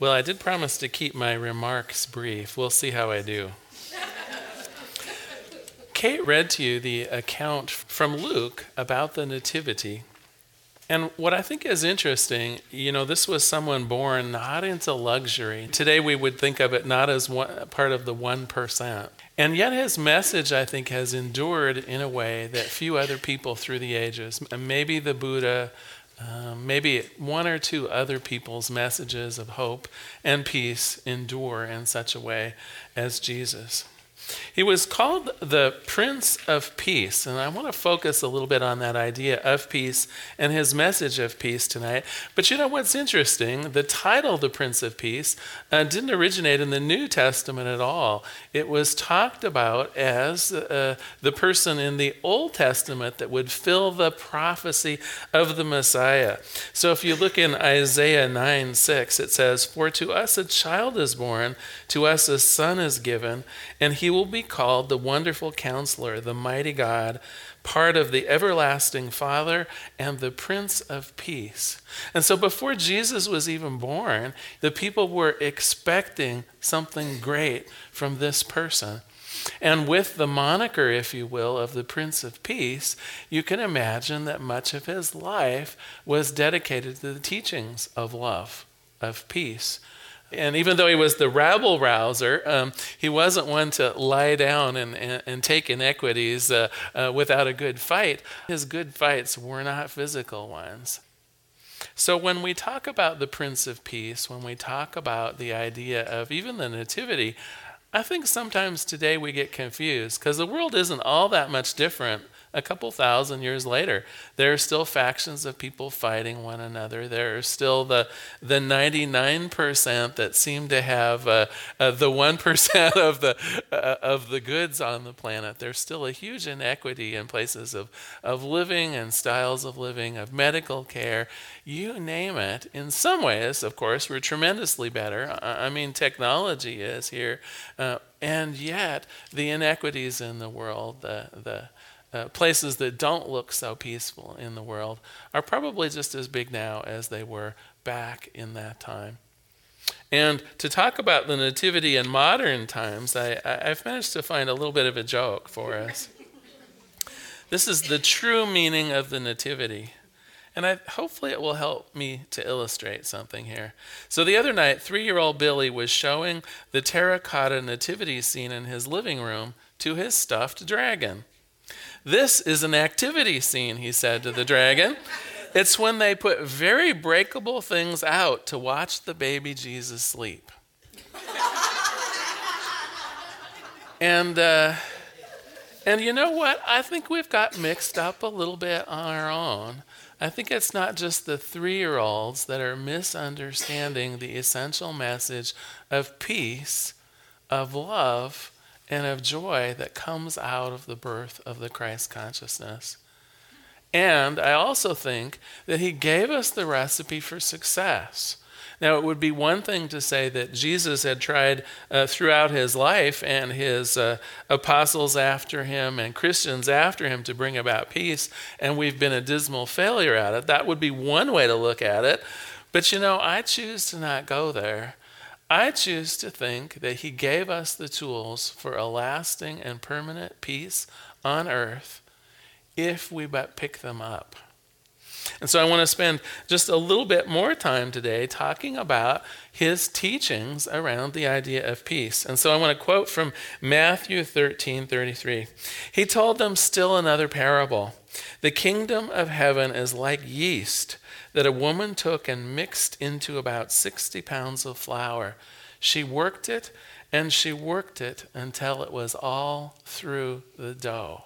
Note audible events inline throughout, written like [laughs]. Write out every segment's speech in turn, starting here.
Well, I did promise to keep my remarks brief. We'll see how I do. Kate read to you the account from Luke about the Nativity. And what I think is interesting, you know, this was someone born not into luxury. Today we would think of it not as one, part of the 1%. And yet his message, I think, has endured in a way that few other people through the ages, maybe the Buddha, um, maybe one or two other people's messages of hope and peace endure in such a way as Jesus. He was called the Prince of Peace, and I want to focus a little bit on that idea of peace and his message of peace tonight. But you know what's interesting? The title, the Prince of Peace, uh, didn't originate in the New Testament at all. It was talked about as uh, the person in the Old Testament that would fill the prophecy of the Messiah. So if you look in Isaiah 9 6, it says, For to us a child is born, to us a son is given, and he will will be called the Wonderful Counselor, the Mighty God, part of the Everlasting Father, and the Prince of Peace. And so before Jesus was even born, the people were expecting something great from this person. And with the moniker, if you will, of the Prince of Peace, you can imagine that much of his life was dedicated to the teachings of love, of peace, and even though he was the rabble rouser, um, he wasn't one to lie down and, and, and take inequities uh, uh, without a good fight. His good fights were not physical ones. So, when we talk about the Prince of Peace, when we talk about the idea of even the Nativity, I think sometimes today we get confused because the world isn't all that much different a couple thousand years later, there are still factions of people fighting one another. There are still the the 99% that seem to have uh, uh, the 1% [laughs] of the uh, of the goods on the planet. There's still a huge inequity in places of of living and styles of living, of medical care, you name it. In some ways, of course, we're tremendously better. I mean, technology is here, uh, and yet the inequities in the world, the the uh, places that don't look so peaceful in the world are probably just as big now as they were back in that time. And to talk about the Nativity in modern times, I, I've managed to find a little bit of a joke for us. this is the true meaning of the Nativity. And I, hopefully, it will help me to illustrate something here. So, the other night, three year old Billy was showing the terracotta nativity scene in his living room to his stuffed dragon. This is an activity scene, he said to the dragon. It's when they put very breakable things out to watch the baby Jesus sleep. and, uh, and you know what? I think we've got mixed up a little bit on our own. I think it's not just the three year olds that are misunderstanding the essential message of peace, of love, and of joy that comes out of the birth of the Christ consciousness. And I also think that he gave us the recipe for success. Now, it would be one thing to say that Jesus had tried uh, throughout his life and his uh, apostles after him and Christians after him to bring about peace, and we've been a dismal failure at it. That would be one way to look at it. But you know, I choose to not go there. I choose to think that He gave us the tools for a lasting and permanent peace on earth if we but pick them up. And so I want to spend just a little bit more time today talking about his teachings around the idea of peace. And so I want to quote from Matthew 13 33. He told them still another parable The kingdom of heaven is like yeast that a woman took and mixed into about 60 pounds of flour. She worked it and she worked it until it was all through the dough.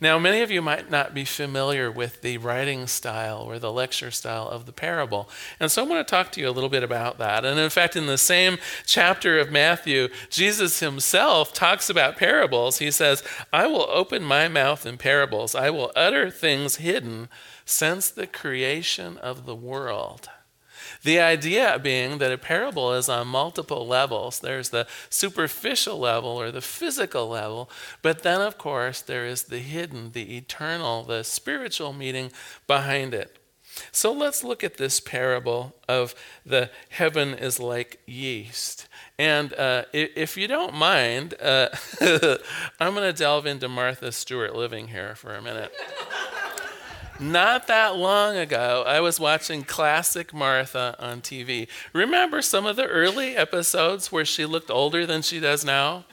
Now, many of you might not be familiar with the writing style or the lecture style of the parable. And so I want to talk to you a little bit about that. And in fact, in the same chapter of Matthew, Jesus himself talks about parables. He says, I will open my mouth in parables, I will utter things hidden since the creation of the world. The idea being that a parable is on multiple levels. There's the superficial level or the physical level, but then, of course, there is the hidden, the eternal, the spiritual meaning behind it. So let's look at this parable of the heaven is like yeast. And uh, if you don't mind, uh, [laughs] I'm going to delve into Martha Stewart living here for a minute. Not that long ago, I was watching Classic Martha on TV. Remember some of the early episodes where she looked older than she does now?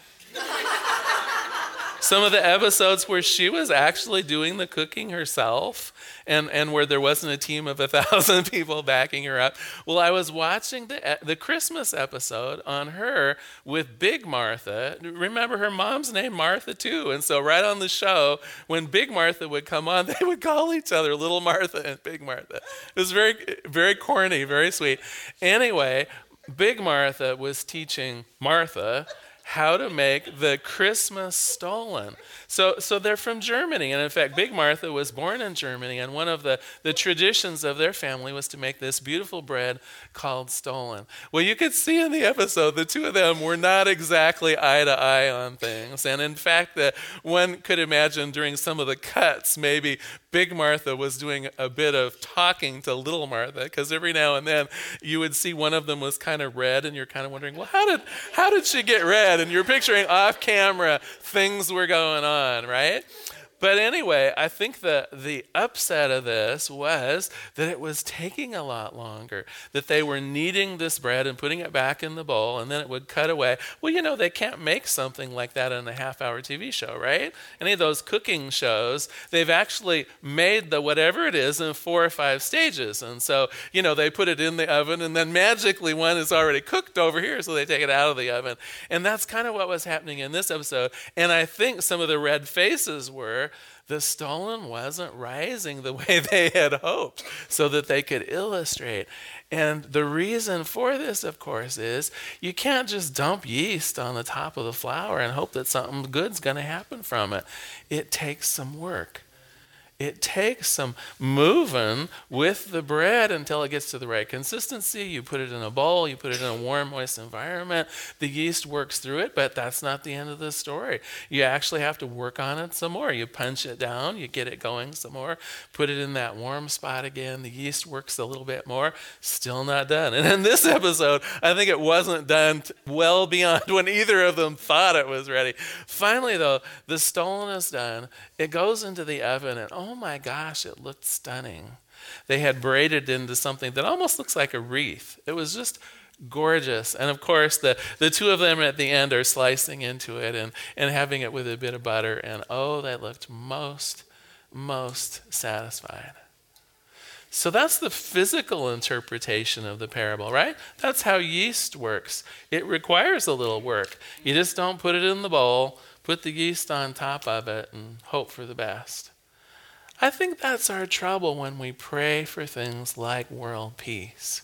Some of the episodes where she was actually doing the cooking herself and, and where there wasn't a team of a [laughs] thousand people backing her up. Well, I was watching the, the Christmas episode on her with Big Martha. Remember, her mom's name Martha too. And so, right on the show, when Big Martha would come on, [laughs] they would call each other Little Martha and Big Martha. It was very, very corny, very sweet. Anyway, Big Martha was teaching Martha how to make the Christmas stollen. So, so they're from Germany. And in fact, Big Martha was born in Germany. And one of the, the traditions of their family was to make this beautiful bread called stollen. Well, you could see in the episode, the two of them were not exactly eye to eye on things. And in fact, one could imagine during some of the cuts, maybe Big Martha was doing a bit of talking to Little Martha, because every now and then you would see one of them was kind of red, and you're kind of wondering, well, how did how did she get red? And you're picturing off camera things were going on, right? But anyway, I think the, the upset of this was that it was taking a lot longer, that they were kneading this bread and putting it back in the bowl, and then it would cut away. Well, you know, they can't make something like that in a half hour TV show, right? Any of those cooking shows, they've actually made the whatever it is in four or five stages. And so, you know, they put it in the oven, and then magically one is already cooked over here, so they take it out of the oven. And that's kind of what was happening in this episode. And I think some of the red faces were the stollen wasn't rising the [laughs] way they had hoped so that they could illustrate. And the reason for this, of course, is you can't just dump yeast on the top of the flour and hope that something good's going to happen from it. It takes some work it takes some moving with the bread until it gets to the right consistency. You put it in a bowl, you put it in a warm, moist environment. The yeast works through it, but that's not the end of the story. You actually have to work on it some more. You punch it down, you get it going some more, put it in that warm spot again. The yeast works a little bit more, still not done. And in this episode, I think it wasn't done well beyond when either of them thought it was ready. Finally, though, the stollen is done. It goes into the oven, and oh my gosh, it looked stunning. They had braided into something that almost looks like a wreath. It was just gorgeous. And of course, the, the two of them at the end are slicing into it and, and having it with a bit of butter. And oh, they looked most, most satisfied. So that's the physical interpretation of the parable, right? That's how yeast works. It requires a little work. You just don't put it in the bowl, put the yeast on top of it, and hope for the best. I think that's our trouble when we pray for things like world peace.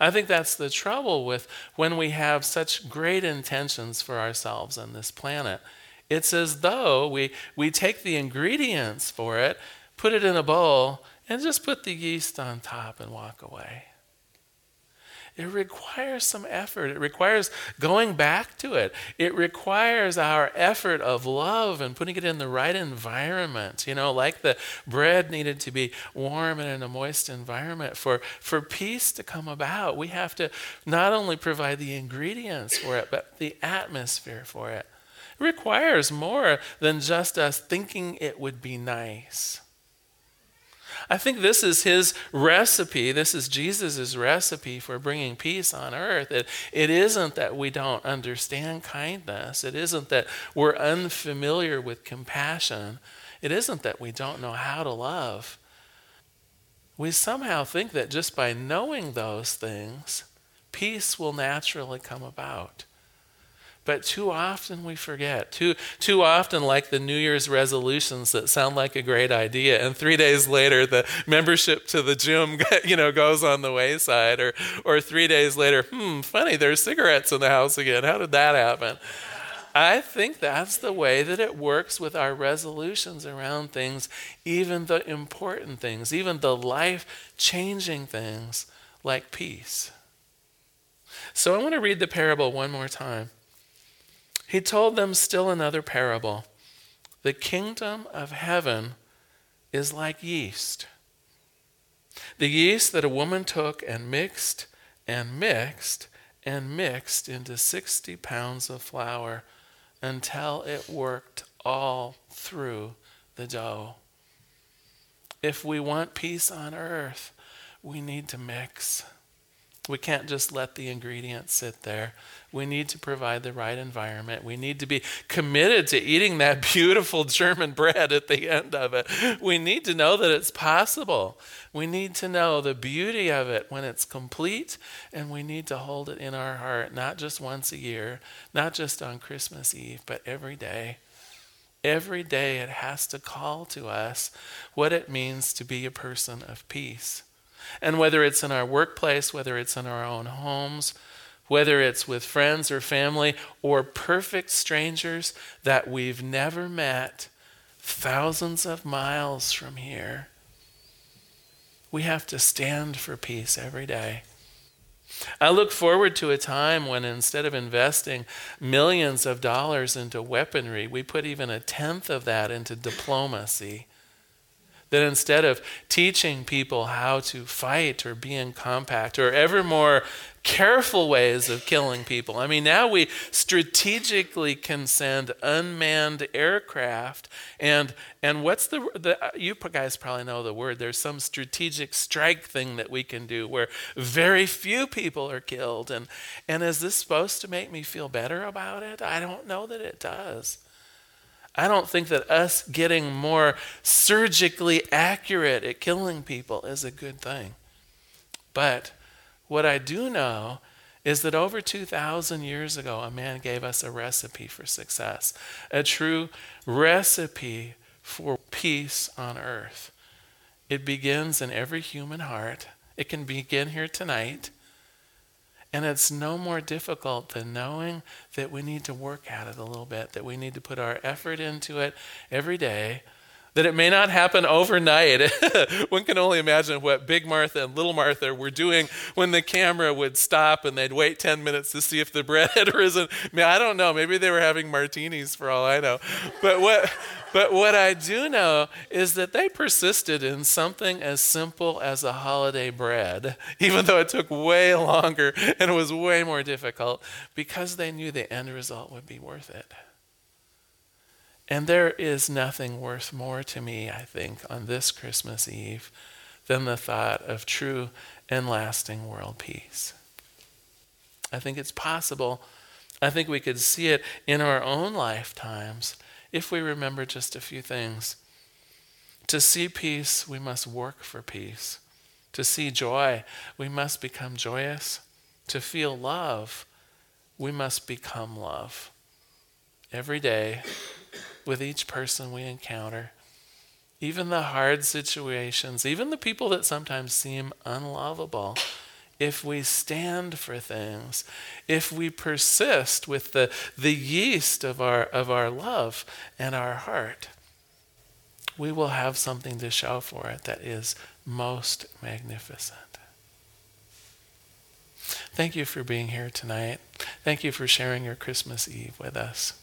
I think that's the trouble with when we have such great intentions for ourselves and this planet. It's as though we, we take the ingredients for it, put it in a bowl, and just put the yeast on top and walk away it requires some effort. It requires going back to it. It requires our effort of love and putting it in the right environment. You know, like the bread needed to be warm and in a moist environment for, for peace to come about. We have to not only provide the ingredients for it, but the atmosphere for it. It requires more than just us thinking it would be nice. I think this is his recipe. This is Jesus' recipe for bringing peace on earth. It, it isn't that we don't understand kindness, it isn't that we're unfamiliar with compassion, it isn't that we don't know how to love. We somehow think that just by knowing those things, peace will naturally come about. But too often we forget. Too, too often, like the New Year's resolutions that sound like a great idea, and three days later, the membership to the gym, [laughs] you know, goes on the wayside, or, or three days later, hmm, funny, there's cigarettes in the house again. How did that happen? I think that's the way that it works with our resolutions around things, even the important things, even the life changing things like peace. So I want to read the parable one more time. He told them still another parable. The kingdom of heaven is like yeast. The yeast that a woman took and mixed and mixed and mixed into 60 pounds of flour until it worked all through the dough. If we want peace on earth, we need to mix. We can't just let the ingredients sit there. We need to provide the right environment. We need to be committed to eating that [laughs] beautiful German bread at the end of it. We need to know that it's possible. We need to know the beauty of it when it's complete, and we need to hold it in our heart, not just once a year, not just on Christmas Eve, but every day. Every day it has to call to us what it means to be a person of peace. And whether it's in our workplace, whether it's in our own homes, whether it's with friends or family or perfect strangers that we've never met thousands of miles from here, we have to stand for peace every day. I look forward to a time when instead of investing millions of dollars into weaponry, we put even a tenth of that into diplomacy that instead of teaching people how to fight or be in compact or ever more careful ways of killing people. I mean, now we strategically can send unmanned aircraft, and and what's the the you guys probably know the word. There's some strategic strike thing that we can do where very few people are killed, and and is this supposed to make me feel better about it? I don't know that it does. I don't think that us getting more surgically accurate at killing people is a good thing. But what I do know is that over 2,000 years ago, a man gave us a recipe for success, a true recipe for peace on earth. It begins in every human heart. It can begin here tonight. And it's no more difficult than knowing that we need to work at it a little bit, that we need to put our effort into it every day, that it may not happen overnight. [laughs] One can only imagine what Big Martha and Little Martha were doing when the camera would stop and they'd wait 10 minutes to see if the bread had risen. I, mean, I don't know. Maybe they were having martinis for all I know. But what, but what I do know is that they persisted in something as simple as a holiday bread, even though it took way longer and was way more difficult, because they knew the end result would be worth it. And there is nothing worth more to me, I think, on this Christmas Eve than the thought of true and lasting world peace. I think it's possible. I think we could see it in our own lifetimes if we remember just a few things. To see peace, we must work for peace. To see joy, we must become joyous. To feel love, we must become love. Every day, with each person we encounter, even the hard situations, even the people that sometimes seem unlovable, if we stand for things, if we persist with the, the yeast of our, of our love and our heart, we will have something to show for it that is most magnificent. Thank you for being here tonight. Thank you for sharing your Christmas Eve with us.